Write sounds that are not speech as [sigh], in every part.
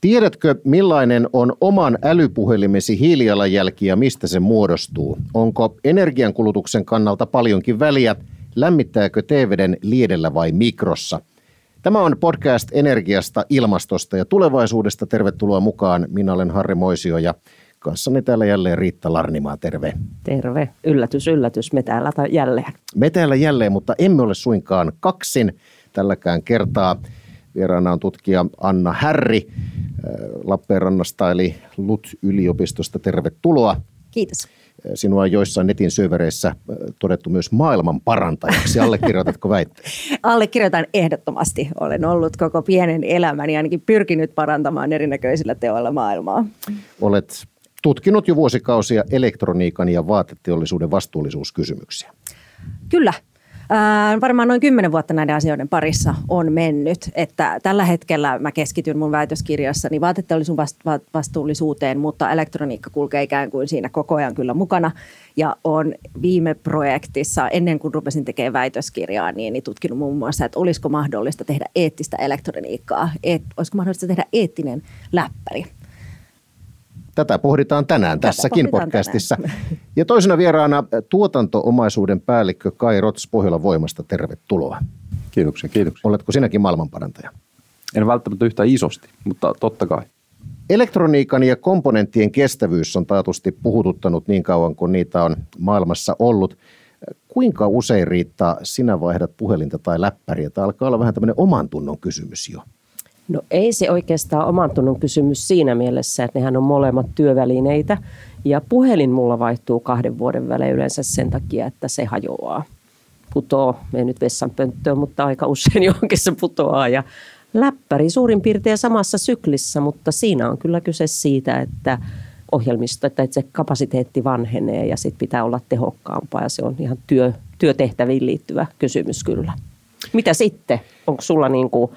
Tiedätkö, millainen on oman älypuhelimesi hiilijalanjälki ja mistä se muodostuu? Onko energiankulutuksen kannalta paljonkin väliä? Lämmittääkö TVden liedellä vai mikrossa? Tämä on podcast energiasta, ilmastosta ja tulevaisuudesta. Tervetuloa mukaan. Minä olen Harri Moisio ja kanssani täällä jälleen Riitta Larnimaa. Terve. Terve. Yllätys, yllätys. Me täällä jälleen. Me täällä jälleen, mutta emme ole suinkaan kaksin tälläkään kertaa. Vieraana on tutkija Anna Härri äh, Lappeenrannasta eli LUT-yliopistosta. Tervetuloa. Kiitos. Äh, sinua on joissain netin syövereissä äh, todettu myös maailman parantajaksi. Allekirjoitatko väitteen? [laughs] Allekirjoitan ehdottomasti. Olen ollut koko pienen elämäni ainakin pyrkinyt parantamaan erinäköisillä teoilla maailmaa. Olet tutkinut jo vuosikausia elektroniikan ja vaateteollisuuden vastuullisuuskysymyksiä. Kyllä, Äh, varmaan noin kymmenen vuotta näiden asioiden parissa on mennyt. Että tällä hetkellä mä keskityn mun väitöskirjassani vaateteollisuuden vastuullisuuteen, mutta elektroniikka kulkee ikään kuin siinä koko ajan kyllä mukana. Ja on viime projektissa, ennen kuin rupesin tekemään väitöskirjaa, niin, niin tutkinut muun muassa, että olisiko mahdollista tehdä eettistä elektroniikkaa, et, olisiko mahdollista tehdä eettinen läppäri. Tätä pohditaan tänään Tätä tässäkin pohditaan podcastissa. Tänään. Ja toisena vieraana tuotantoomaisuuden päällikkö Kai Rots Pohjolan voimasta. Tervetuloa. Kiitoksia, kiitoksia. Oletko sinäkin maailmanparantaja? En välttämättä yhtä isosti, mutta totta kai. Elektroniikan ja komponenttien kestävyys on taatusti puhututtanut niin kauan kuin niitä on maailmassa ollut. Kuinka usein riittää sinä vaihdat puhelinta tai läppäriä? Tämä alkaa olla vähän tämmöinen oman tunnon kysymys jo. No ei se oikeastaan oman tunnon kysymys siinä mielessä, että nehän on molemmat työvälineitä. Ja puhelin mulla vaihtuu kahden vuoden välein yleensä sen takia, että se hajoaa. Putoo, ei nyt vessanpönttöön, mutta aika usein [laughs] johonkin se putoaa. Ja läppäri suurin piirtein samassa syklissä, mutta siinä on kyllä kyse siitä, että ohjelmisto, että se kapasiteetti vanhenee ja sitten pitää olla tehokkaampaa ja se on ihan työ, työtehtäviin liittyvä kysymys kyllä. Mitä sitten? Onko sulla niin kuin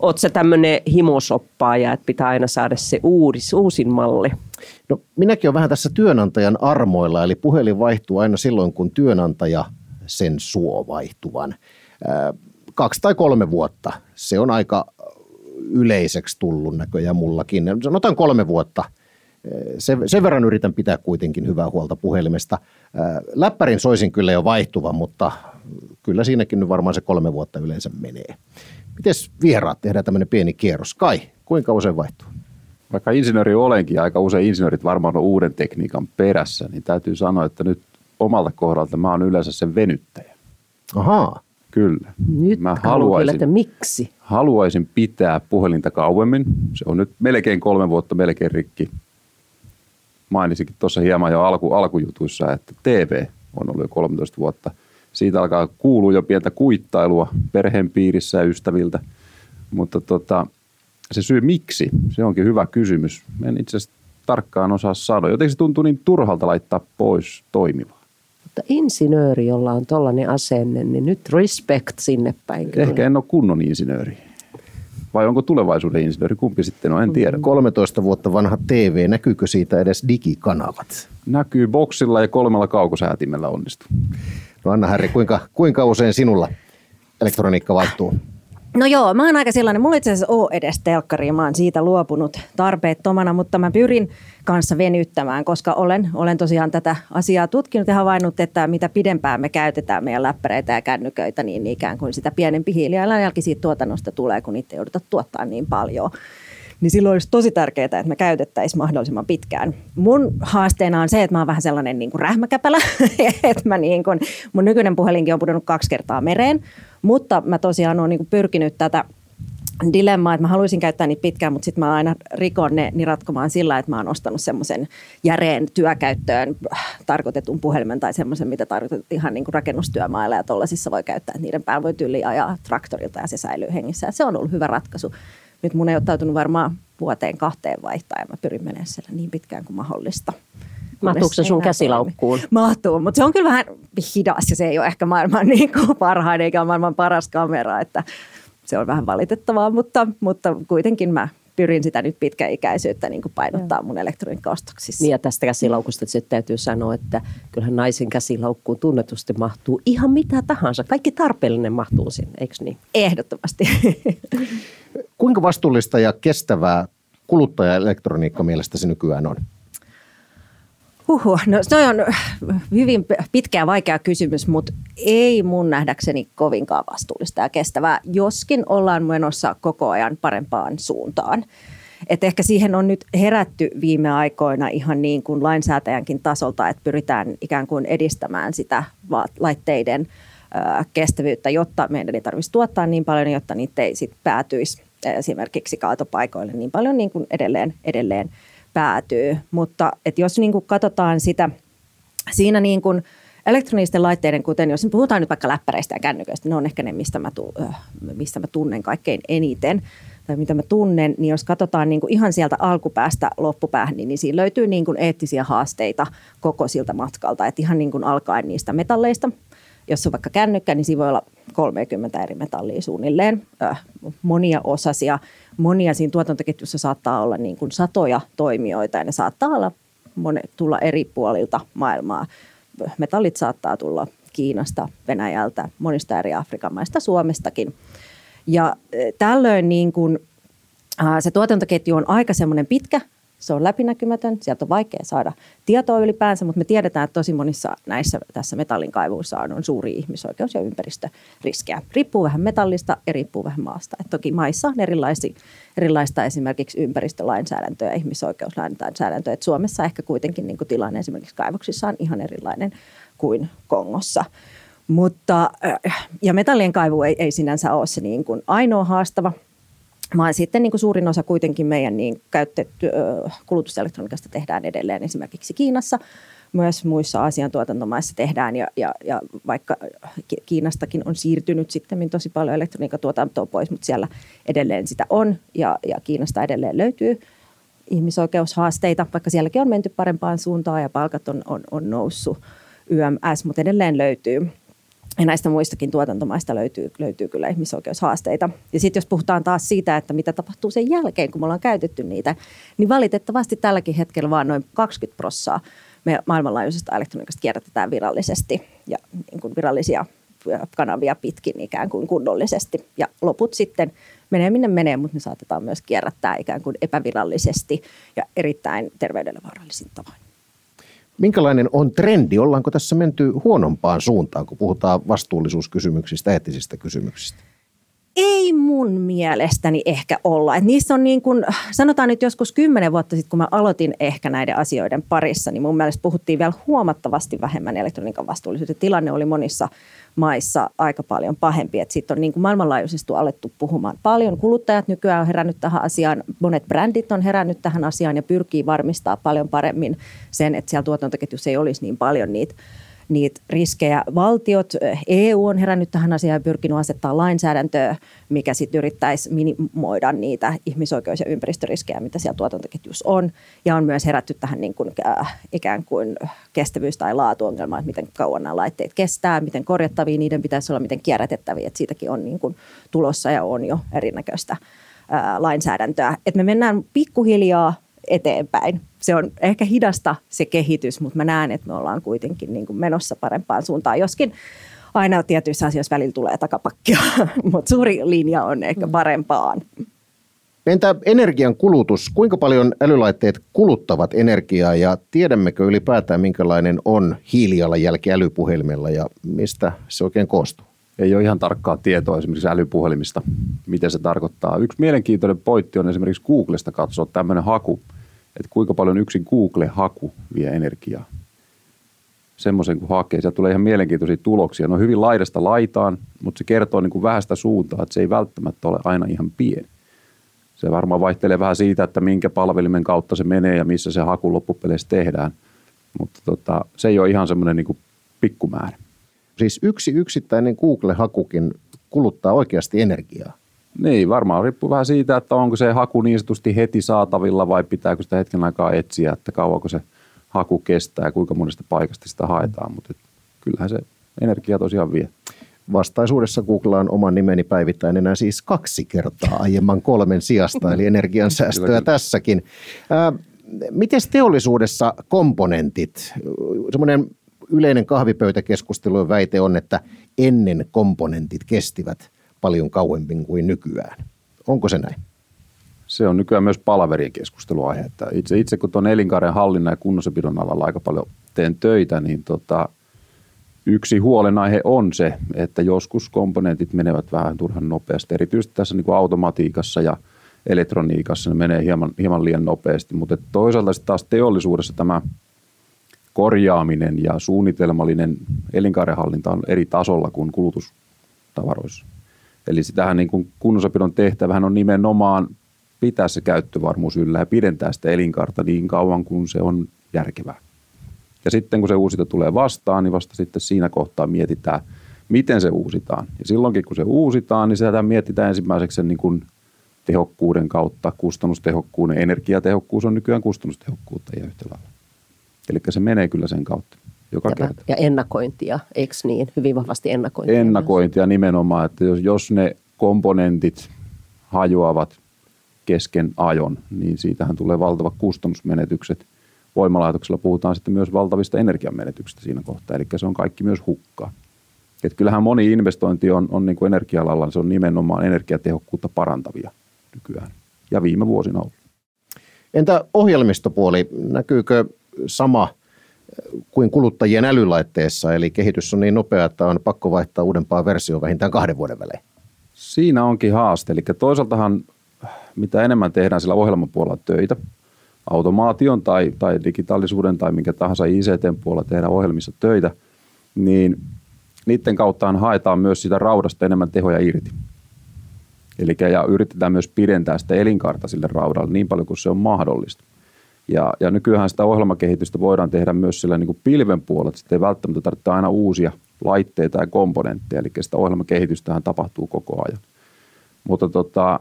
Oot se tämmöinen himosoppaaja, että pitää aina saada se uudis, uusin malli? No, minäkin olen vähän tässä työnantajan armoilla, eli puhelin vaihtuu aina silloin, kun työnantaja sen suo vaihtuvan. kaksi tai kolme vuotta. Se on aika yleiseksi tullut näköjään mullakin. Sanotaan kolme vuotta. Sen, sen verran yritän pitää kuitenkin hyvää huolta puhelimesta. Läppärin soisin kyllä jo vaihtuvan, mutta kyllä siinäkin nyt varmaan se kolme vuotta yleensä menee. Miten vieraat tehdään tämmöinen pieni kierros? Kai, kuinka usein vaihtuu? Vaikka insinööri olenkin ja aika usein insinöörit varmaan on uuden tekniikan perässä, niin täytyy sanoa, että nyt omalta kohdalta mä oon yleensä sen venyttäjä. Ahaa. Kyllä. Nyt mä haluaisin, että miksi? Haluaisin pitää puhelinta kauemmin. Se on nyt melkein kolme vuotta melkein rikki. Mainisinkin tuossa hieman jo alku, alkujutuissa, että TV on ollut jo 13 vuotta – siitä alkaa kuulua jo pientä kuittailua perheen piirissä ja ystäviltä. Mutta tota, se syy miksi, se onkin hyvä kysymys. En itse asiassa tarkkaan osaa sanoa. Jotenkin se tuntuu niin turhalta laittaa pois toimivaa. Mutta insinööri, jolla on tollainen asenne, niin nyt respect sinne päin. Kyllä. Ehkä en ole kunnon insinööri. Vai onko tulevaisuuden insinööri? Kumpi sitten on? En tiedä. 13 vuotta vanha TV, näkyykö siitä edes digikanavat? Näkyy boksilla ja kolmella kaukosäätimellä onnistuu. No Anna Harri, kuinka, kuinka usein sinulla elektroniikka vaihtuu? No joo, mä oon aika sellainen, mulla itse asiassa ole edes telkkari, mä oon siitä luopunut tarpeettomana, mutta mä pyrin kanssa venyttämään, koska olen, olen tosiaan tätä asiaa tutkinut ja havainnut, että mitä pidempään me käytetään meidän läppäreitä ja kännyköitä, niin ikään kuin sitä pienempi hiilijalanjälki siitä tuotannosta tulee, kun niitä joudutaan tuottaa niin paljon niin silloin olisi tosi tärkeää, että me käytettäisiin mahdollisimman pitkään. Mun haasteena on se, että mä oon vähän sellainen niin kuin rähmäkäpälä, [laughs] että mä niin kuin, mun nykyinen puhelinkin on pudonnut kaksi kertaa mereen, mutta mä tosiaan oon niin kuin pyrkinyt tätä dilemmaa, että mä haluaisin käyttää niitä pitkään, mutta sitten mä aina rikon ne niin ratkomaan sillä, että mä oon ostanut semmoisen järeen työkäyttöön tarkoitetun puhelimen tai semmoisen, mitä tarkoitettu ihan niin kuin rakennustyömailla ja tuollaisissa voi käyttää, että niiden päällä voi tyyli ajaa traktorilta ja se säilyy hengissä. Ja se on ollut hyvä ratkaisu nyt mun ei ole tautunut varmaan vuoteen kahteen vaihtaa ja mä pyrin menemään siellä niin pitkään kuin mahdollista. Mahtuuko se sun käsilaukkuun? Mahtuu, mutta se on kyllä vähän hidas ja se ei ole ehkä maailman [laughs] niin kuin parhain eikä maailman paras kamera, että se on vähän valitettavaa, mutta, mutta kuitenkin mä pyrin sitä nyt pitkäikäisyyttä niin kuin painottaa mun elektroniikkaostoksissa. Niin ja tästä käsilaukusta sitten täytyy sanoa, että kyllähän naisen käsilaukkuun tunnetusti mahtuu ihan mitä tahansa. Kaikki tarpeellinen mahtuu sinne, eikö niin? Ehdottomasti. Kuinka vastuullista ja kestävää kuluttaja-elektroniikka mielestäsi nykyään on? Huhu, no se on hyvin pitkä ja vaikea kysymys, mutta ei mun nähdäkseni kovinkaan vastuullista ja kestävää, joskin ollaan menossa koko ajan parempaan suuntaan. Et ehkä siihen on nyt herätty viime aikoina ihan niin kuin lainsäätäjänkin tasolta, että pyritään ikään kuin edistämään sitä laitteiden kestävyyttä, jotta meidän ei tarvitsisi tuottaa niin paljon, jotta niitä ei sit päätyisi esimerkiksi kaatopaikoille niin paljon niin kuin edelleen, edelleen päätyy. Mutta et jos niin kuin katsotaan sitä siinä niin kuin elektronisten laitteiden, kuten jos puhutaan nyt vaikka läppäreistä ja kännyköistä, ne on ehkä ne, mistä mä, tu, mistä mä tunnen kaikkein eniten tai mitä mä tunnen, niin jos katsotaan niin kuin ihan sieltä alkupäästä loppupäähän, niin, niin siinä löytyy niin kuin eettisiä haasteita koko siltä matkalta. Että ihan niin kuin alkaen niistä metalleista, jos on vaikka kännykkä, niin siinä voi olla 30 eri metallia suunnilleen, monia osasia. Monia siinä tuotantoketjussa saattaa olla niin kuin satoja toimijoita ja ne saattaa olla monet, tulla eri puolilta maailmaa. Metallit saattaa tulla Kiinasta, Venäjältä, monista eri Afrikan maista, Suomestakin. Ja tällöin niin kuin, se tuotantoketju on aika semmoinen pitkä, se on läpinäkymätön, sieltä on vaikea saada tietoa ylipäänsä, mutta me tiedetään, että tosi monissa näissä tässä metallin kaivuissa on, on suuri ihmisoikeus- ja ympäristöriskejä. Riippuu vähän metallista ja riippuu vähän maasta. Et toki maissa on erilaisia, erilaista esimerkiksi ympäristölainsäädäntöä ja ihmisoikeuslainsäädäntöä. Et Suomessa ehkä kuitenkin niin tilanne esimerkiksi kaivoksissa on ihan erilainen kuin Kongossa. Mutta, äh, ja metallien kaivu ei, ei sinänsä ole se niin kuin ainoa haastava – vaan sitten niin kuin suurin osa kuitenkin meidän niin käytetty kulutuselektroniikasta tehdään edelleen esimerkiksi Kiinassa. Myös muissa asiantuotantomaissa tehdään ja, ja, ja vaikka Kiinastakin on siirtynyt sitten tosi paljon elektroniikatuotantoa pois, mutta siellä edelleen sitä on ja, ja Kiinasta edelleen löytyy ihmisoikeushaasteita, vaikka sielläkin on menty parempaan suuntaan ja palkat on, on, on noussut YMS, mutta edelleen löytyy ja näistä muistakin tuotantomaista löytyy, löytyy kyllä ihmisoikeushaasteita. Ja sitten jos puhutaan taas siitä, että mitä tapahtuu sen jälkeen, kun me ollaan käytetty niitä, niin valitettavasti tälläkin hetkellä vaan noin 20 prossaa me maailmanlaajuisesta elektroniikasta kierrätetään virallisesti ja niin kuin virallisia kanavia pitkin ikään kuin kunnollisesti. Ja loput sitten menee minne menee, mutta ne saatetaan myös kierrättää ikään kuin epävirallisesti ja erittäin terveydelle vaarallisin tavoin. Minkälainen on trendi? Ollaanko tässä menty huonompaan suuntaan, kun puhutaan vastuullisuuskysymyksistä, eettisistä kysymyksistä? Ei mun mielestäni ehkä olla. Et niissä on niin kuin, sanotaan nyt joskus kymmenen vuotta sitten, kun mä aloitin ehkä näiden asioiden parissa, niin mun mielestä puhuttiin vielä huomattavasti vähemmän elektroniikan vastuullisuudesta. Tilanne oli monissa maissa aika paljon pahempi. Sitten on niin kuin maailmanlaajuisesti alettu puhumaan paljon. Kuluttajat nykyään on herännyt tähän asiaan, monet brändit on herännyt tähän asiaan ja pyrkii varmistaa paljon paremmin sen, että siellä tuotantoketjussa ei olisi niin paljon niitä niitä riskejä. Valtiot, EU on herännyt tähän asiaan ja pyrkinyt asettaa lainsäädäntöä, mikä sitten yrittäisi minimoida niitä ihmisoikeus- ja ympäristöriskejä, mitä siellä tuotantoketjussa on. Ja on myös herätty tähän niin kuin, äh, ikään kuin kestävyys- tai laatuongelmaan, että miten kauan nämä laitteet kestää, miten korjattavia niiden pitäisi olla, miten kierrätettäviä. Että siitäkin on niin kuin tulossa ja on jo erinäköistä äh, lainsäädäntöä. Et me mennään pikkuhiljaa eteenpäin. Se on ehkä hidasta se kehitys, mutta mä näen, että me ollaan kuitenkin niin kuin menossa parempaan suuntaan, joskin aina tietyissä asioissa välillä tulee takapakkia, [laughs] mutta suuri linja on ehkä mm. parempaan. Entä energian kulutus? Kuinka paljon älylaitteet kuluttavat energiaa ja tiedämmekö ylipäätään minkälainen on hiilijalanjälki älypuhelimella ja mistä se oikein koostuu? Ei ole ihan tarkkaa tietoa esimerkiksi älypuhelimista, miten se tarkoittaa. Yksi mielenkiintoinen pointti on esimerkiksi Googlesta katsoa tämmöinen haku – että kuinka paljon yksin Google-haku vie energiaa. Semmoisen kun hakee, sieltä tulee ihan mielenkiintoisia tuloksia. Ne on hyvin laidasta laitaan, mutta se kertoo niin kuin vähästä suuntaa, että se ei välttämättä ole aina ihan pieni. Se varmaan vaihtelee vähän siitä, että minkä palvelimen kautta se menee ja missä se haku loppupeleissä tehdään. Mutta tota, se ei ole ihan semmoinen niin pikkumäärä. Siis yksi yksittäinen Google-hakukin kuluttaa oikeasti energiaa. Niin, varmaan riippuu vähän siitä, että onko se haku niin sanotusti heti saatavilla vai pitääkö sitä hetken aikaa etsiä, että kauanko se haku kestää ja kuinka monesta paikasta sitä haetaan, mutta kyllähän se energia tosiaan vie. Vastaisuudessa googlaan oman nimeni päivittäin enää siis kaksi kertaa aiemman kolmen sijasta, eli energiansäästöä [laughs] tässäkin. miten teollisuudessa komponentit? Semmoinen yleinen kahvipöytäkeskustelun väite on, että ennen komponentit kestivät paljon kauemmin kuin nykyään. Onko se näin? Se on nykyään myös palaverien keskusteluaihe. Että itse, itse kun tuon elinkaaren hallinnan ja kunnossapidon alalla aika paljon teen töitä, niin tota, yksi huolenaihe on se, että joskus komponentit menevät vähän turhan nopeasti. Erityisesti tässä niin kuin automatiikassa ja elektroniikassa ne menee hieman, hieman liian nopeasti, mutta toisaalta taas teollisuudessa tämä korjaaminen ja suunnitelmallinen elinkaarenhallinta on eri tasolla kuin kulutustavaroissa. Eli sitähän niin kuin kunnossapidon tehtävähän on nimenomaan pitää se käyttövarmuus yllä ja pidentää sitä elinkaarta niin kauan kuin se on järkevää. Ja sitten kun se uusita tulee vastaan, niin vasta sitten siinä kohtaa mietitään, miten se uusitaan. Ja silloinkin kun se uusitaan, niin sitä mietitään ensimmäiseksi sen niin kuin tehokkuuden kautta, kustannustehokkuuden. Energiatehokkuus on nykyään kustannustehokkuutta ja yhtä lailla. Eli se menee kyllä sen kautta joka ja, kerta. Ja ennakointia, eikö niin? Hyvin vahvasti ennakointia. Ennakointia myös. nimenomaan, että jos, jos ne komponentit hajoavat kesken ajon, niin siitähän tulee valtavat kustannusmenetykset. Voimalaitoksella puhutaan sitten myös valtavista energiamenetyksistä siinä kohtaa, eli se on kaikki myös hukkaa. Et kyllähän moni investointi on, on niin kuin energia-alalla, se on nimenomaan energiatehokkuutta parantavia nykyään ja viime vuosina ollut. Entä ohjelmistopuoli, näkyykö sama kuin kuluttajien älylaitteessa, eli kehitys on niin nopea, että on pakko vaihtaa uudempaa versiota vähintään kahden vuoden välein? Siinä onkin haaste, eli toisaaltahan mitä enemmän tehdään sillä ohjelmapuolella töitä, automaation tai, tai digitaalisuuden tai minkä tahansa ICT-puolella tehdään ohjelmissa töitä, niin niiden kauttaan haetaan myös sitä raudasta enemmän tehoja irti. Eli ja yritetään myös pidentää sitä elinkaarta sille raudalle niin paljon kuin se on mahdollista. Ja, ja nykyään sitä ohjelmakehitystä voidaan tehdä myös sillä niin kuin pilven puolella, että ei välttämättä tarvitse aina uusia laitteita ja komponentteja, eli sitä ohjelmakehitystähän tapahtuu koko ajan. Mutta tota,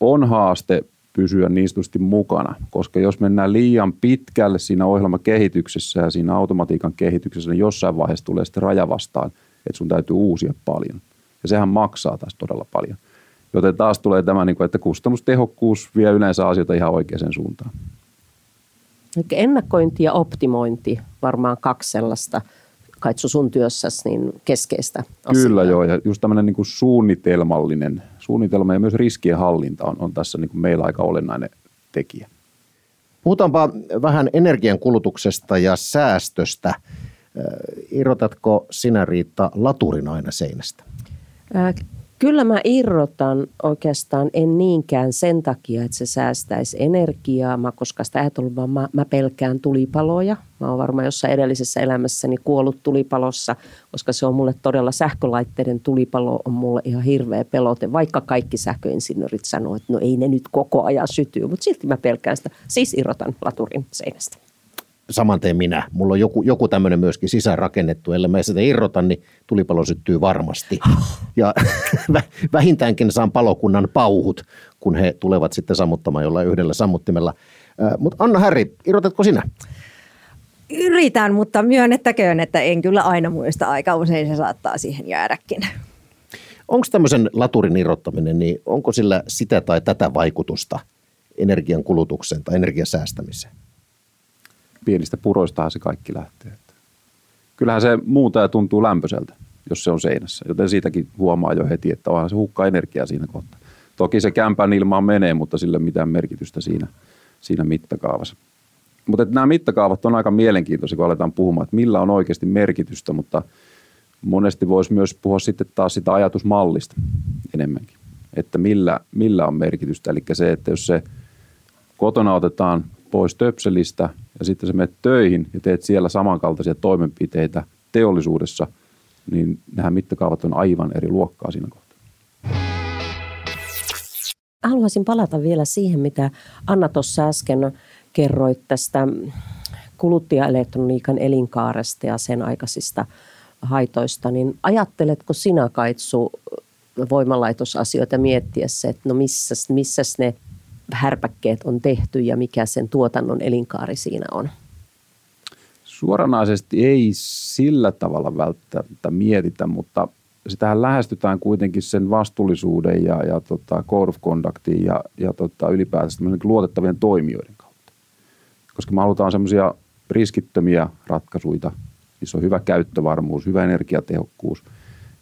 on haaste pysyä niistusti mukana, koska jos mennään liian pitkälle siinä ohjelmakehityksessä ja siinä automatiikan kehityksessä, niin jossain vaiheessa tulee sitten raja vastaan, että sun täytyy uusia paljon. Ja sehän maksaa taas todella paljon. Joten taas tulee tämä, niin että kustannustehokkuus vie yleensä asioita ihan oikeaan suuntaan. Ennakointi ja optimointi, varmaan kaksi sellaista Kaitsu sun työssäsi niin keskeistä asiaa. Kyllä joo, ja just tämmöinen niin suunnitelmallinen, suunnitelma ja myös riskien hallinta on, on tässä niin kuin meillä aika olennainen tekijä. Puhutaanpa vähän energian kulutuksesta ja säästöstä. Irrotatko sinä Riitta laturin aina seinästä? Kyllä mä irrotan oikeastaan en niinkään sen takia, että se säästäisi energiaa, mä, koska sitä ajatellut, vaan mä, mä pelkään tulipaloja. Mä oon varmaan jossain edellisessä elämässäni kuollut tulipalossa, koska se on mulle todella sähkölaitteiden tulipalo on mulle ihan hirveä pelote, vaikka kaikki sähköinsinöörit sanoo, että no ei ne nyt koko ajan sytyy, mutta silti mä pelkään sitä. Siis irrotan laturin seinästä saman teen minä. Mulla on joku, joku tämmöinen myöskin sisäänrakennettu, ellei mä sitä irrotan, niin tulipalo syttyy varmasti. Ja [laughs] vähintäänkin saan palokunnan pauhut, kun he tulevat sitten sammuttamaan jollain yhdellä sammuttimella. Mutta Anna Häri, irrotatko sinä? Yritän, mutta myönnettäköön, että en kyllä aina muista. Aika usein se saattaa siihen jäädäkin. Onko tämmöisen laturin irrottaminen, niin onko sillä sitä tai tätä vaikutusta energian kulutukseen tai energiasäästämiseen? Pienistä puroistahan se kaikki lähtee. Kyllähän se muuta ja tuntuu lämpöiseltä, jos se on seinässä. Joten siitäkin huomaa jo heti, että onhan se hukkaa energiaa siinä kohtaa. Toki se kämpän ilmaan menee, mutta sillä ei mitään merkitystä siinä, siinä mittakaavassa. Mutta nämä mittakaavat on aika mielenkiintoisia, kun aletaan puhumaan, että millä on oikeasti merkitystä, mutta monesti voisi myös puhua sitten taas sitä ajatusmallista enemmänkin, että millä, millä on merkitystä. Eli se, että jos se kotona otetaan pois töpselistä ja sitten sä menet töihin ja teet siellä samankaltaisia toimenpiteitä teollisuudessa, niin nämä mittakaavat on aivan eri luokkaa siinä kohtaa. Haluaisin palata vielä siihen, mitä Anna tuossa äsken kerroit tästä kuluttajaelektroniikan elinkaaresta ja sen aikaisista haitoista, niin ajatteletko sinä Kaitsu voimalaitosasioita miettiessä, että no missä, missäs ne härpäkkeet on tehty ja mikä sen tuotannon elinkaari siinä on? Suoranaisesti ei sillä tavalla välttämättä mietitä, mutta sitähän lähestytään kuitenkin sen vastuullisuuden ja, ja tota, code of conductin ja, ja tota, ylipäätänsä luotettavien toimijoiden kautta. Koska me halutaan semmoisia riskittömiä ratkaisuja, missä on hyvä käyttövarmuus, hyvä energiatehokkuus,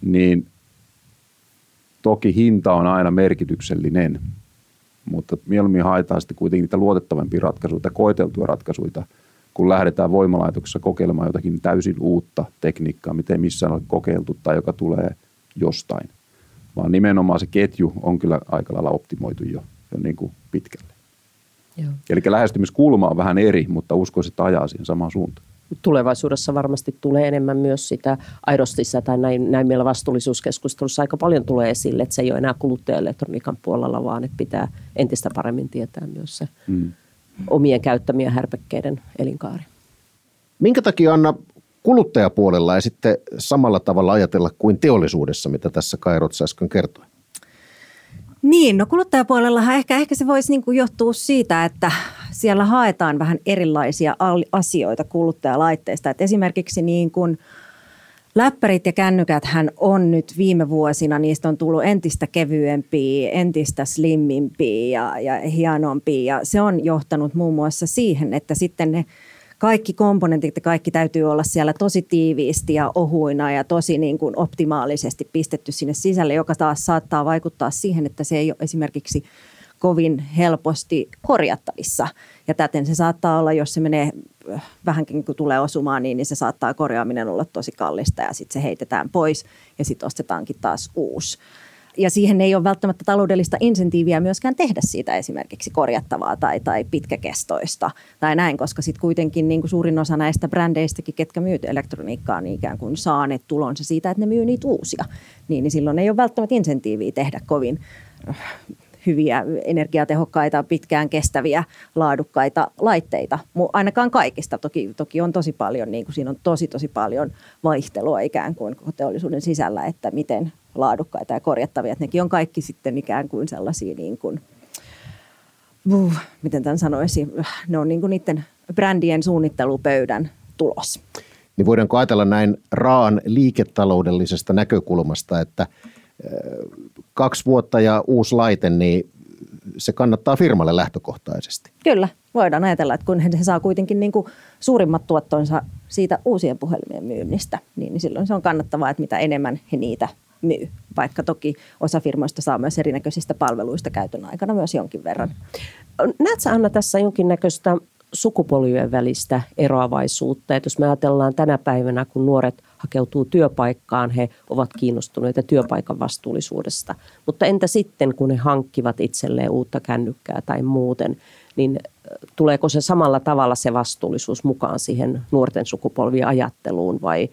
niin toki hinta on aina merkityksellinen, mutta mieluummin haetaan sitten kuitenkin niitä luotettavampia ratkaisuja, koeteltuja ratkaisuja, kun lähdetään voimalaitoksessa kokeilemaan jotakin täysin uutta tekniikkaa, miten missään ole kokeiltu tai joka tulee jostain. Vaan nimenomaan se ketju on kyllä aika lailla optimoitu jo, jo niin kuin pitkälle. Joo. Eli lähestymiskulma on vähän eri, mutta uskoisin, että ajaa siihen samaan suuntaan. Tulevaisuudessa varmasti tulee enemmän myös sitä aidostissa tai näin, näin meillä vastuullisuuskeskustelussa aika paljon tulee esille, että se ei ole enää kuluttajaelektroniikan puolella, vaan että pitää entistä paremmin tietää myös se mm. omien käyttämien härpekkeiden elinkaari. Minkä takia Anna kuluttajapuolella ei sitten samalla tavalla ajatella kuin teollisuudessa, mitä tässä Kairot äsken kertoi? Niin, no kuluttajapuolellahan ehkä, ehkä se voisi niin johtua siitä, että siellä haetaan vähän erilaisia asioita kuluttajalaitteista. Et esimerkiksi niin kuin läppärit ja kännykät hän on nyt viime vuosina, niistä on tullut entistä kevyempiä, entistä slimmimpiä ja, ja hienompia. Ja se on johtanut muun muassa siihen, että sitten ne kaikki komponentit ja kaikki täytyy olla siellä tosi tiiviisti ja ohuina ja tosi niin kuin optimaalisesti pistetty sinne sisälle, joka taas saattaa vaikuttaa siihen, että se ei ole esimerkiksi kovin helposti korjattavissa. Ja täten se saattaa olla, jos se menee äh, vähänkin kun tulee osumaan, niin, niin se saattaa korjaaminen olla tosi kallista ja sitten se heitetään pois ja sitten ostetaankin taas uusi ja siihen ei ole välttämättä taloudellista insentiiviä myöskään tehdä siitä esimerkiksi korjattavaa tai, tai pitkäkestoista tai näin, koska sitten kuitenkin niin kuin suurin osa näistä brändeistäkin, ketkä myyt elektroniikkaa, niin ikään kuin saa ne tulonsa siitä, että ne myy niitä uusia. Niin, niin silloin ei ole välttämättä insentiiviä tehdä kovin äh, hyviä, energiatehokkaita, pitkään kestäviä, laadukkaita laitteita. Ainakaan kaikista. Toki, toki on tosi paljon, niin kuin siinä on tosi tosi paljon vaihtelua ikään kuin teollisuuden sisällä, että miten laadukkaita ja korjattavia. Että nekin on kaikki sitten ikään kuin sellaisia niin kuin, uh, miten tämän sanoisi, ne on niin kuin niiden brändien suunnittelupöydän tulos. Niin voidaanko ajatella näin raan liiketaloudellisesta näkökulmasta, että kaksi vuotta ja uusi laite, niin se kannattaa firmalle lähtökohtaisesti. Kyllä, voidaan ajatella, että kun he saa kuitenkin niin kuin suurimmat tuottonsa siitä uusien puhelimien myynnistä, niin silloin se on kannattavaa, että mitä enemmän he niitä myy. Vaikka toki osa firmoista saa myös erinäköisistä palveluista käytön aikana myös jonkin verran. Näetkö Anna tässä jonkinnäköistä sukupolvien välistä eroavaisuutta? Että jos me ajatellaan tänä päivänä, kun nuoret hakeutuu työpaikkaan, he ovat kiinnostuneita työpaikan vastuullisuudesta. Mutta entä sitten, kun he hankkivat itselleen uutta kännykkää tai muuten, niin tuleeko se samalla tavalla se vastuullisuus mukaan siihen nuorten sukupolvien ajatteluun vai –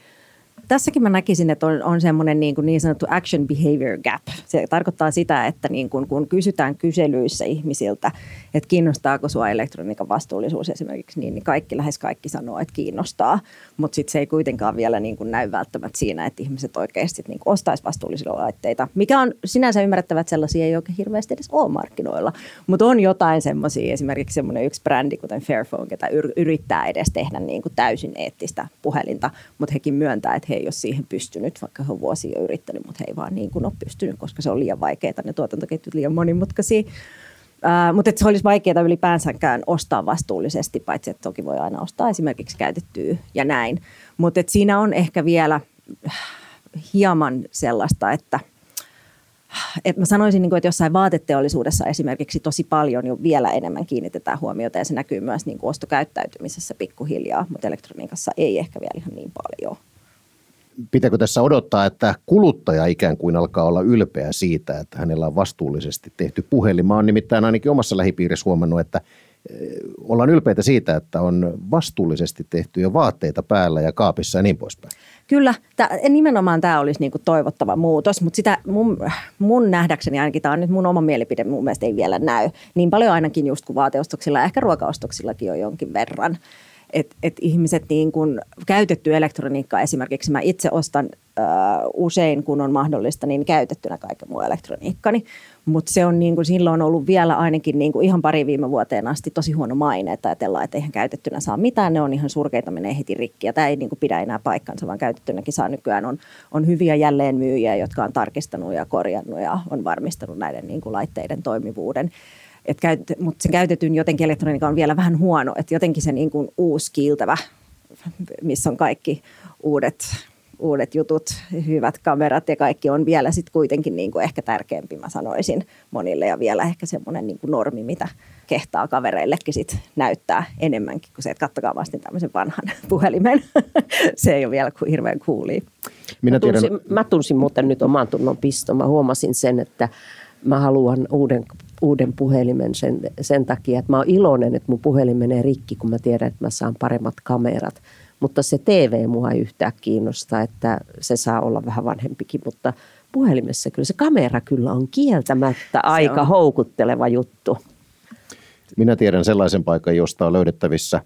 tässäkin mä näkisin, että on, on semmoinen niin, kuin niin sanottu action behavior gap. Se tarkoittaa sitä, että niin kuin, kun kysytään kyselyissä ihmisiltä, että kiinnostaako sua elektroniikan vastuullisuus esimerkiksi, niin, niin kaikki, lähes kaikki sanoo, että kiinnostaa. Mutta sitten se ei kuitenkaan vielä niin kuin näy välttämättä siinä, että ihmiset oikeasti niin ostaisi vastuullisia laitteita. Mikä on sinänsä ymmärrettävä, että sellaisia ei oikein hirveästi edes ole markkinoilla. Mutta on jotain semmoisia, esimerkiksi semmoinen yksi brändi, kuten Fairphone, joka yrittää edes tehdä niin kuin täysin eettistä puhelinta, mutta hekin myöntää, että he ei ole siihen pystynyt, vaikka he on vuosia jo yrittänyt, mutta he ei vaan niin kuin ole pystynyt, koska se on liian vaikeaa, ne tuotantoketjut liian monimutkaisia. Uh, mutta se olisi vaikeaa ylipäänsäkään ostaa vastuullisesti, paitsi että toki voi aina ostaa esimerkiksi käytettyä ja näin. Mutta siinä on ehkä vielä hieman sellaista, että et mä sanoisin, niin kuin, että jossain vaateteollisuudessa esimerkiksi tosi paljon jo vielä enemmän kiinnitetään huomiota ja se näkyy myös niin kuin ostokäyttäytymisessä pikkuhiljaa, mutta elektroniikassa ei ehkä vielä ihan niin paljon pitääkö tässä odottaa, että kuluttaja ikään kuin alkaa olla ylpeä siitä, että hänellä on vastuullisesti tehty puhelin? Mä oon nimittäin ainakin omassa lähipiirissä huomannut, että eh, ollaan ylpeitä siitä, että on vastuullisesti tehtyjä vaatteita päällä ja kaapissa ja niin poispäin. Kyllä, tää, nimenomaan tämä olisi niinku toivottava muutos, mutta sitä mun, mun nähdäkseni ainakin, tämä on nyt mun oma mielipide, mun mielestä ei vielä näy. Niin paljon ainakin just kuin vaateostoksilla, ehkä ruokaostoksillakin on jonkin verran että et ihmiset niin kun, käytetty elektroniikka esimerkiksi, mä itse ostan ö, usein, kun on mahdollista, niin käytettynä kaiken muu elektroniikkani. Mutta se on niin kuin, silloin ollut vielä ainakin niin kuin ihan pari viime vuoteen asti tosi huono maine, että ajatellaan, että eihän käytettynä saa mitään, ne on ihan surkeita, menee heti rikki. Ja tämä ei niin kuin pidä enää paikkansa, vaan käytettynäkin saa nykyään on, on hyviä jälleenmyyjiä, jotka on tarkistanut ja korjannut ja on varmistanut näiden niin kuin laitteiden toimivuuden. Et käyt, mutta se käytetyn jotenkin elektroniikka on vielä vähän huono, että jotenkin se niin kuin uusi kiiltävä, missä on kaikki uudet uudet jutut, hyvät kamerat ja kaikki on vielä sitten kuitenkin niin kuin ehkä tärkeämpi, mä sanoisin monille. Ja vielä ehkä semmoinen niin kuin normi, mitä kehtaa kavereillekin sit näyttää enemmänkin kuin se, että kattokaa vasta tämmöisen vanhan [laughs] puhelimen. se ei ole vielä kuin hirveän kuuli. Minä mä, tunsin, mä tunsin muuten nyt oman tunnon piston. Mä huomasin sen, että mä haluan uuden, uuden puhelimen sen, sen takia, että mä oon iloinen, että mun puhelin menee rikki, kun mä tiedän, että mä saan paremmat kamerat – mutta se TV mua ei yhtään kiinnosta, että se saa olla vähän vanhempikin, mutta puhelimessa kyllä se kamera kyllä on kieltämättä aika on. houkutteleva juttu. Minä tiedän sellaisen paikan, josta on löydettävissä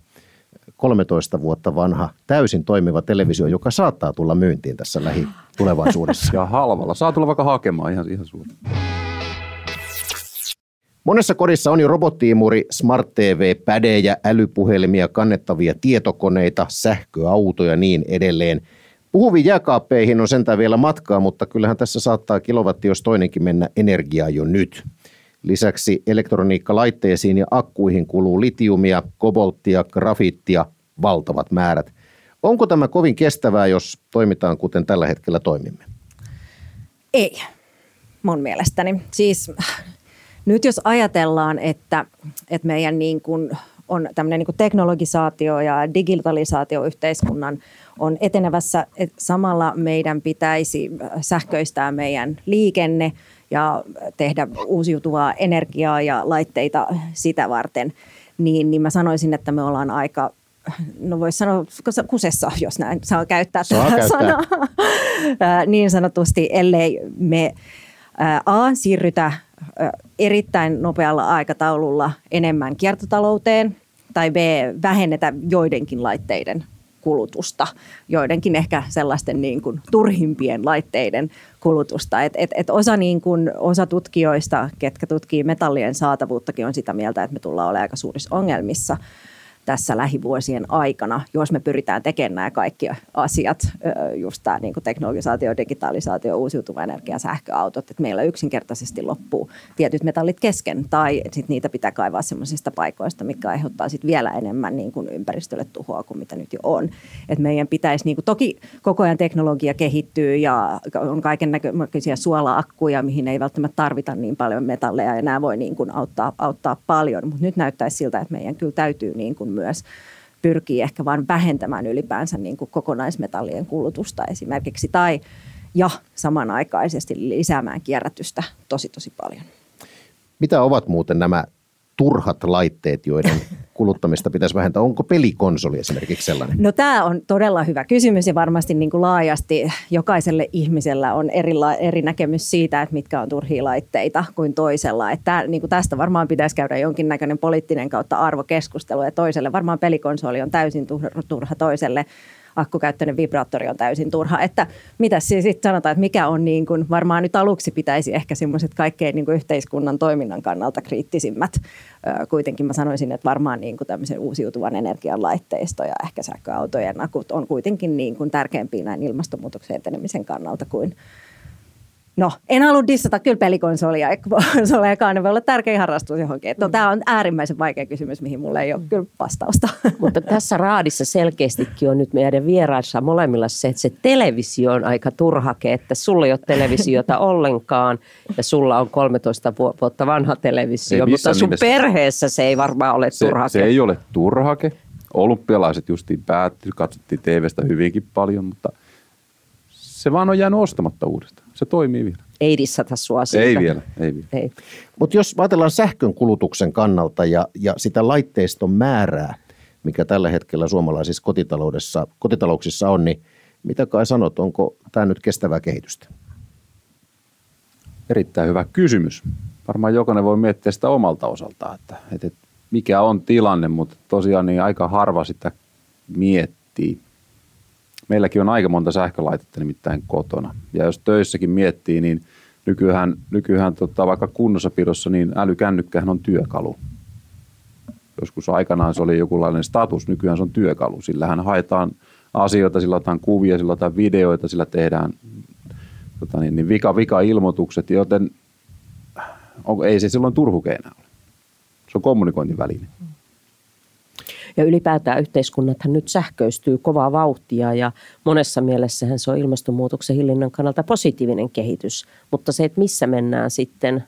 13 vuotta vanha täysin toimiva televisio, joka saattaa tulla myyntiin tässä lähitulevaisuudessa. [laughs] Ja halvalla. Saa tulla vaikka hakemaan ihan, ihan suuri. Monessa kodissa on jo robottiimuri, smart TV, pädejä, älypuhelimia, kannettavia tietokoneita, sähköautoja ja niin edelleen. Puhuviin jääkaappeihin on sentään vielä matkaa, mutta kyllähän tässä saattaa kilowatti jos toinenkin mennä energiaa jo nyt. Lisäksi elektroniikkalaitteisiin ja akkuihin kuluu litiumia, kobolttia, grafittia, valtavat määrät. Onko tämä kovin kestävää, jos toimitaan kuten tällä hetkellä toimimme? Ei, mun mielestäni. Siis nyt jos ajatellaan, että, että meidän niin kuin on tämmöinen niin teknologisaatio ja digitalisaatio yhteiskunnan on etenevässä, että samalla meidän pitäisi sähköistää meidän liikenne ja tehdä uusiutuvaa energiaa ja laitteita sitä varten, niin, niin mä sanoisin, että me ollaan aika no voisi sanoa kusessa, jos näin saa käyttää tätä sanaa, niin sanotusti, ellei me A, siirrytä erittäin nopealla aikataululla enemmän kiertotalouteen tai B, vähennetä joidenkin laitteiden kulutusta, joidenkin ehkä sellaisten niin kuin turhimpien laitteiden kulutusta. Et, et, et osa, niin kuin, osa tutkijoista, ketkä tutkii metallien saatavuuttakin, on sitä mieltä, että me tullaan olemaan aika suurissa ongelmissa – tässä lähivuosien aikana, jos me pyritään tekemään nämä kaikki asiat, just tämä niin teknologisaatio, digitalisaatio, uusiutuva energia, sähköautot, että meillä yksinkertaisesti loppuu tietyt metallit kesken tai sit niitä pitää kaivaa sellaisista paikoista, mikä aiheuttaa sit vielä enemmän niin kuin ympäristölle tuhoa kuin mitä nyt jo on. Et meidän pitäisi, niin kuin, toki koko ajan teknologia kehittyy ja on kaiken näköisiä suola-akkuja, mihin ei välttämättä tarvita niin paljon metalleja ja nämä voi niin kuin auttaa, auttaa paljon, mutta nyt näyttäisi siltä, että meidän kyllä täytyy niin kuin myös pyrkii ehkä vain vähentämään ylipäänsä niin kuin kokonaismetallien kulutusta esimerkiksi tai ja samanaikaisesti lisäämään kierrätystä tosi tosi paljon. Mitä ovat muuten nämä turhat laitteet, joiden [laughs] kuluttamista pitäisi vähentää? Onko pelikonsoli esimerkiksi sellainen? No tämä on todella hyvä kysymys ja varmasti niin kuin laajasti jokaiselle ihmisellä on eri, eri näkemys siitä, että mitkä on turhia laitteita kuin toisella. Että niin kuin tästä varmaan pitäisi käydä jonkinnäköinen poliittinen kautta arvokeskustelu ja toiselle varmaan pelikonsoli on täysin turha toiselle akkukäyttöinen vibraattori on täysin turha. Että mitä siis sitten sanotaan, että mikä on niin kuin, varmaan nyt aluksi pitäisi ehkä semmoiset kaikkein niin kuin yhteiskunnan toiminnan kannalta kriittisimmät. kuitenkin mä sanoisin, että varmaan niin kuin tämmöisen uusiutuvan energian laitteisto ja ehkä sähköautojen akut on kuitenkin niin kuin tärkeämpiä näin ilmastonmuutoksen etenemisen kannalta kuin No, en halua dissata kyllä pelikonsolia, konsolejakaan, ne voi olla tärkeä harrastus johonkin. Mm. Tämä on äärimmäisen vaikea kysymys, mihin mulla ei ole kyllä vastausta. [laughs] Mutta tässä raadissa selkeästikin on nyt meidän vieraissa molemmilla se, että se televisio on aika turhake, että sulla ei ole televisiota [laughs] ollenkaan ja sulla on 13 vuotta vanha televisio, mutta sun nimessä. perheessä se ei varmaan ole se, turhake. Se ei ole turhake. Olympialaiset justiin päättyi, katsottiin TVstä hyvinkin paljon, mutta se vaan on jäänyt ostamatta uudestaan se toimii vielä. Ei dissata sua siitä. Ei vielä, ei vielä. Ei. Mutta jos ajatellaan sähkön kulutuksen kannalta ja, ja sitä laitteiston määrää, mikä tällä hetkellä suomalaisissa kotitaloudessa, kotitalouksissa on, niin mitä kai sanot, onko tämä nyt kestävää kehitystä? Erittäin hyvä kysymys. Varmaan jokainen voi miettiä sitä omalta osaltaan, että, että mikä on tilanne, mutta tosiaan niin aika harva sitä miettii, meilläkin on aika monta sähkölaitetta nimittäin kotona. Ja jos töissäkin miettii, niin nykyään, nykyään tota, vaikka kunnossapidossa, niin älykännykkähän on työkalu. Joskus aikanaan se oli jokinlainen status, nykyään se on työkalu. Sillähän haetaan asioita, sillä otetaan kuvia, sillä otetaan videoita, sillä tehdään tota niin, niin vika, vika-ilmoitukset, joten onko, ei se silloin turhukeena ole. Se on kommunikointiväline. Ja ylipäätään yhteiskunnathan nyt sähköistyy kovaa vauhtia ja monessa mielessähän se on ilmastonmuutoksen hillinnän kannalta positiivinen kehitys. Mutta se, että missä mennään sitten,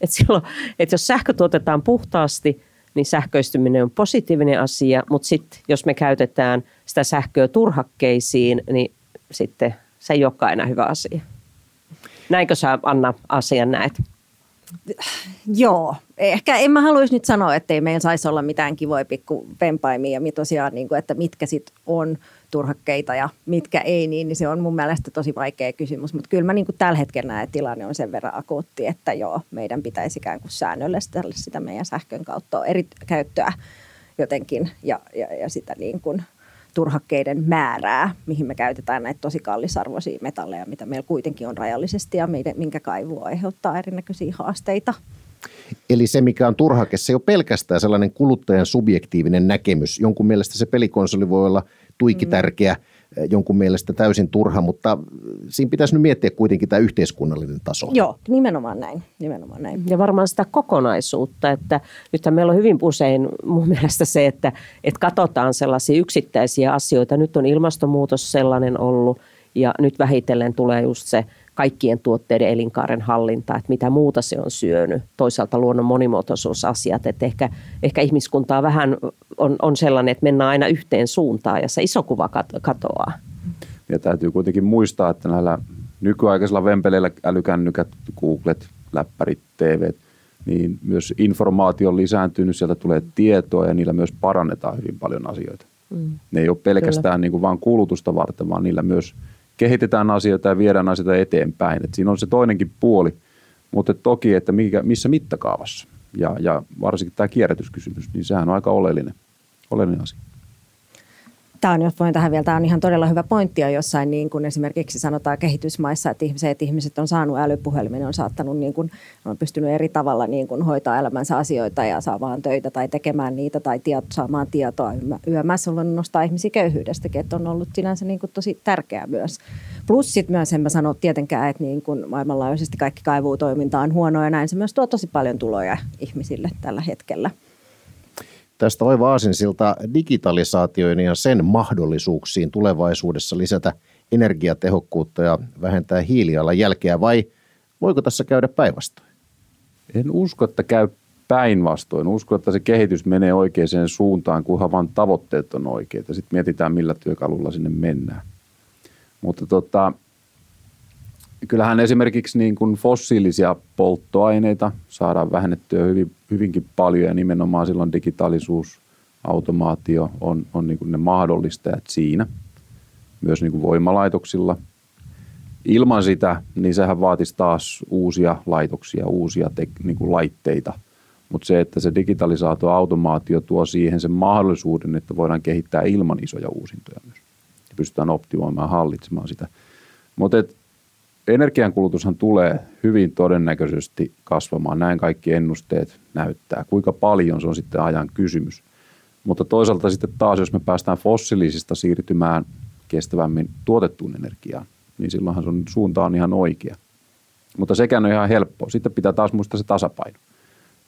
että, silloin, että jos sähkö tuotetaan puhtaasti, niin sähköistyminen on positiivinen asia, mutta sitten jos me käytetään sitä sähköä turhakkeisiin, niin sitten se ei olekaan enää hyvä asia. Näinkö sä Anna asian näet? Joo, ehkä en mä haluaisi nyt sanoa, että ei meillä saisi olla mitään kivoja pikku vempaimia ja tosiaan, niin kuin, että mitkä sitten on turhakkeita ja mitkä ei, niin, niin se on mun mielestä tosi vaikea kysymys. Mutta kyllä mä niin kuin tällä hetkellä näen, että tilanne on sen verran akuutti, että joo, meidän pitäisi ikään kuin säännöllistellä sitä meidän sähkön kautta eri käyttöä jotenkin ja, ja, ja sitä niin kuin turhakkeiden määrää, mihin me käytetään näitä tosi kallisarvoisia metalleja, mitä meillä kuitenkin on rajallisesti ja minkä kaivu aiheuttaa erinäköisiä haasteita. Eli se, mikä on turhake, se ei ole pelkästään sellainen kuluttajan subjektiivinen näkemys. Jonkun mielestä se pelikonsoli voi olla tuikki tärkeä, mm jonkun mielestä täysin turha, mutta siinä pitäisi nyt miettiä kuitenkin tämä yhteiskunnallinen taso. Joo, nimenomaan näin. Nimenomaan näin. Ja varmaan sitä kokonaisuutta, että nythän meillä on hyvin usein mun mielestä se, että, että katsotaan sellaisia yksittäisiä asioita. Nyt on ilmastonmuutos sellainen ollut ja nyt vähitellen tulee just se kaikkien tuotteiden elinkaaren hallinta, että mitä muuta se on syönyt. Toisaalta luonnon monimuotoisuusasiat, että ehkä, ehkä ihmiskuntaa vähän on, on sellainen, että mennään aina yhteen suuntaan ja se iso kuva katoaa. Ja täytyy kuitenkin muistaa, että näillä nykyaikaisilla vempeleillä älykännykät, Googlet, läppärit, TV, niin myös informaatio on lisääntynyt, sieltä tulee tietoa ja niillä myös parannetaan hyvin paljon asioita. Mm. Ne ei ole pelkästään niin kuin vain kulutusta varten, vaan niillä myös – kehitetään asioita ja viedään asioita eteenpäin. Et siinä on se toinenkin puoli, mutta toki, että mikä, missä mittakaavassa ja, ja varsinkin tämä kierrätyskysymys, niin sehän on aika oleellinen, oleellinen asia. Tämä on, jos voin tähän vielä, tämä on ihan todella hyvä pointti ja jossain niin kuin esimerkiksi sanotaan kehitysmaissa, että ihmiset, että ihmiset on saanut älypuhelimen, on saattanut niin kuin, on pystynyt eri tavalla niin kuin hoitaa elämänsä asioita ja saamaan töitä tai tekemään niitä tai tieto, saamaan tietoa yömässä, on nostaa ihmisiä köyhyydestäkin, että on ollut sinänsä niin kuin tosi tärkeää myös. Plus sitten myös en mä sano tietenkään, että niin kuin maailmanlaajuisesti kaikki kaivuutoiminta on huonoa ja näin se myös tuo tosi paljon tuloja ihmisille tällä hetkellä tästä oiva aasinsilta digitalisaatioon ja sen mahdollisuuksiin tulevaisuudessa lisätä energiatehokkuutta ja vähentää hiilijalanjälkeä vai voiko tässä käydä päinvastoin? En usko, että käy päinvastoin. Usko, että se kehitys menee oikeaan suuntaan, kunhan vain tavoitteet on oikeita. Sitten mietitään, millä työkalulla sinne mennään. Mutta tota, kyllähän esimerkiksi niin kuin fossiilisia polttoaineita saadaan vähennettyä hyvin, hyvinkin paljon ja nimenomaan silloin digitaalisuus, automaatio on, on niin kuin ne mahdollistajat siinä, myös niin kuin voimalaitoksilla. Ilman sitä, niin sehän vaatisi taas uusia laitoksia, uusia te, niin kuin laitteita. Mutta se, että se digitalisaatio, automaatio tuo siihen sen mahdollisuuden, että voidaan kehittää ilman isoja uusintoja myös. Ja pystytään optimoimaan hallitsemaan sitä. Mutta energiankulutushan tulee hyvin todennäköisesti kasvamaan. Näin kaikki ennusteet näyttää. Kuinka paljon se on sitten ajan kysymys. Mutta toisaalta sitten taas, jos me päästään fossiilisista siirtymään kestävämmin tuotettuun energiaan, niin silloinhan sun suunta on ihan oikea. Mutta sekään on ihan helppoa. Sitten pitää taas muistaa se tasapaino.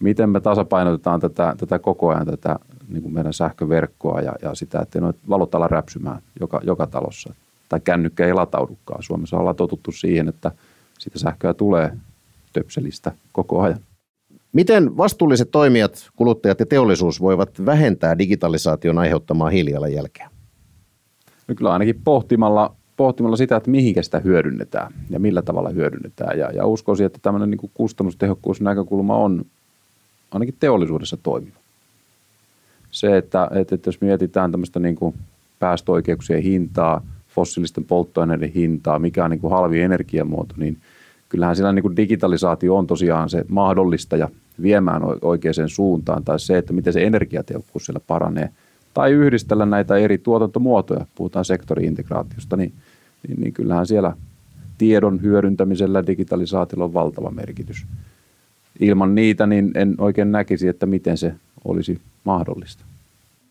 Miten me tasapainotetaan tätä, tätä koko ajan tätä niin kuin meidän sähköverkkoa ja, ja sitä, että noita valot ala räpsymään joka, joka talossa tai kännykkä ei lataudukaan. Suomessa ollaan totuttu siihen, että sitä sähköä tulee töpselistä koko ajan. Miten vastuulliset toimijat, kuluttajat ja teollisuus voivat vähentää digitalisaation aiheuttamaa hiilijalanjälkeä? No kyllä ainakin pohtimalla, pohtimalla sitä, että mihinkä sitä hyödynnetään ja millä tavalla hyödynnetään. Ja, ja uskoisin, että tämmöinen niin kustannustehokkuusnäkökulma on ainakin teollisuudessa toimiva. Se, että, että, että jos mietitään tämmöistä niin kuin päästöoikeuksien hintaa – fossiilisten polttoaineiden hintaa, mikä on niin kuin halvi energiamuoto, niin kyllähän siinä niin kuin digitalisaatio on tosiaan se mahdollistaja viemään oikeaan suuntaan, tai se, että miten se energiatehokkuus siellä paranee, tai yhdistellä näitä eri tuotantomuotoja, puhutaan sektoriintegraatiosta, niin, niin, niin kyllähän siellä tiedon hyödyntämisellä digitalisaatiolla on valtava merkitys. Ilman niitä niin en oikein näkisi, että miten se olisi mahdollista.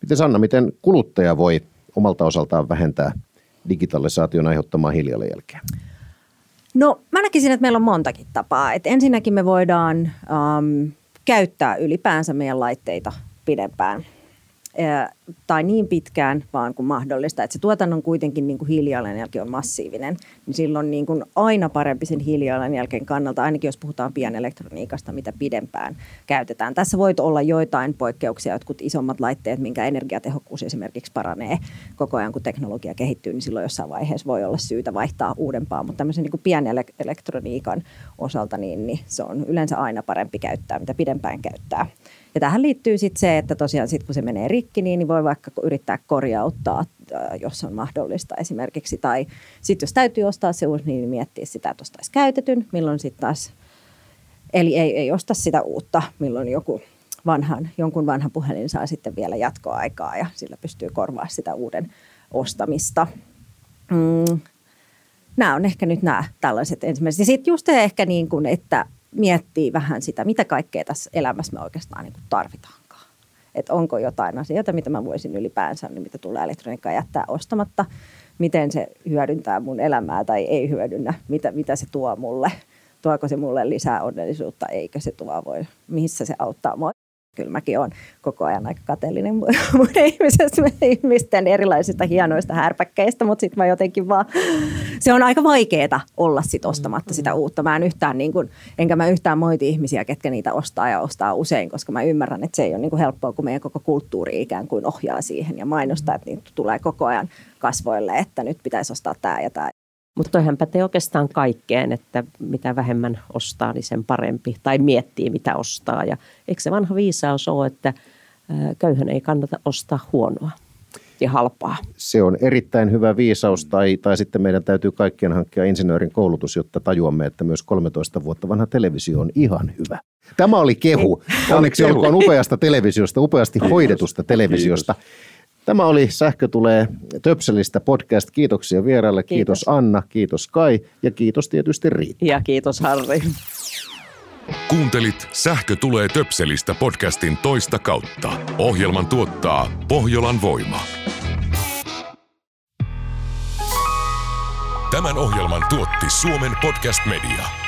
Miten Sanna, miten kuluttaja voi omalta osaltaan vähentää digitalisaation aiheuttamaa hiilijalanjälkeä? No mä näkisin, että meillä on montakin tapaa. Et ensinnäkin me voidaan ähm, käyttää ylipäänsä meidän laitteita pidempään tai niin pitkään vaan kuin mahdollista, että se tuotannon kuitenkin niin kuin hiilijalanjälki on massiivinen, niin silloin niin kuin aina parempi sen hiilijalanjälkeen kannalta, ainakin jos puhutaan pienelektroniikasta, mitä pidempään käytetään. Tässä voi olla joitain poikkeuksia, jotkut isommat laitteet, minkä energiatehokkuus esimerkiksi paranee koko ajan, kun teknologia kehittyy, niin silloin jossain vaiheessa voi olla syytä vaihtaa uudempaa, mutta tämmöisen niin kuin pienelektroniikan osalta, niin, niin se on yleensä aina parempi käyttää, mitä pidempään käyttää. Ja tähän liittyy sitten se, että tosiaan sit kun se menee rikki, niin, niin voi vaikka yrittää korjauttaa, äh, jos on mahdollista esimerkiksi. Tai sitten jos täytyy ostaa se uusi, niin miettiä sitä, että ostaisi käytetyn, milloin sitten taas, eli ei, ei osta sitä uutta, milloin joku vanhan, jonkun vanhan puhelin saa sitten vielä jatkoaikaa ja sillä pystyy korvaamaan sitä uuden ostamista. Mm. Nämä on ehkä nyt nämä tällaiset ensimmäiset. Ja sitten just ehkä niin kuin, että miettii vähän sitä, mitä kaikkea tässä elämässä me oikeastaan niin tarvitaankaan. Että onko jotain asioita, mitä mä voisin ylipäänsä, niin mitä tulee elektroniikkaan jättää ostamatta, miten se hyödyntää mun elämää tai ei hyödynnä, mitä, mitä se tuo mulle, tuoko se mulle lisää onnellisuutta, eikö se tuo voi, missä se auttaa mua kyllä mäkin olen koko ajan aika kateellinen [laughs] muiden ihmisten erilaisista hienoista härpäkkeistä, mutta sitten mä jotenkin vaan, se on aika vaikeaa olla sit ostamatta sitä uutta. Mä en yhtään, niin kuin, enkä mä yhtään moiti ihmisiä, ketkä niitä ostaa ja ostaa usein, koska mä ymmärrän, että se ei ole niin helppoa, kun meidän koko kulttuuri ikään kuin ohjaa siihen ja mainostaa, että niitä tulee koko ajan kasvoille, että nyt pitäisi ostaa tämä ja tämä. Mutta toihan pätee oikeastaan kaikkeen, että mitä vähemmän ostaa, niin sen parempi. Tai miettii, mitä ostaa. Ja eikö se vanha viisaus ole, että köyhän ei kannata ostaa huonoa ja halpaa. Se on erittäin hyvä viisaus, tai, tai sitten meidän täytyy kaikkien hankkia insinöörin koulutus, jotta tajuamme, että myös 13 vuotta vanha televisio on ihan hyvä. Tämä oli kehu. Onneksi olkoon upeasta televisiosta, upeasti hoidetusta televisiosta. Tämä oli Sähkö tulee Töpselistä podcast. Kiitoksia vieraille. Kiitos. kiitos Anna, kiitos Kai ja kiitos tietysti Riitta. Ja kiitos Harri. Kuuntelit Sähkö tulee Töpselistä podcastin toista kautta. Ohjelman tuottaa Pohjolan voima. Tämän ohjelman tuotti Suomen Podcast Media.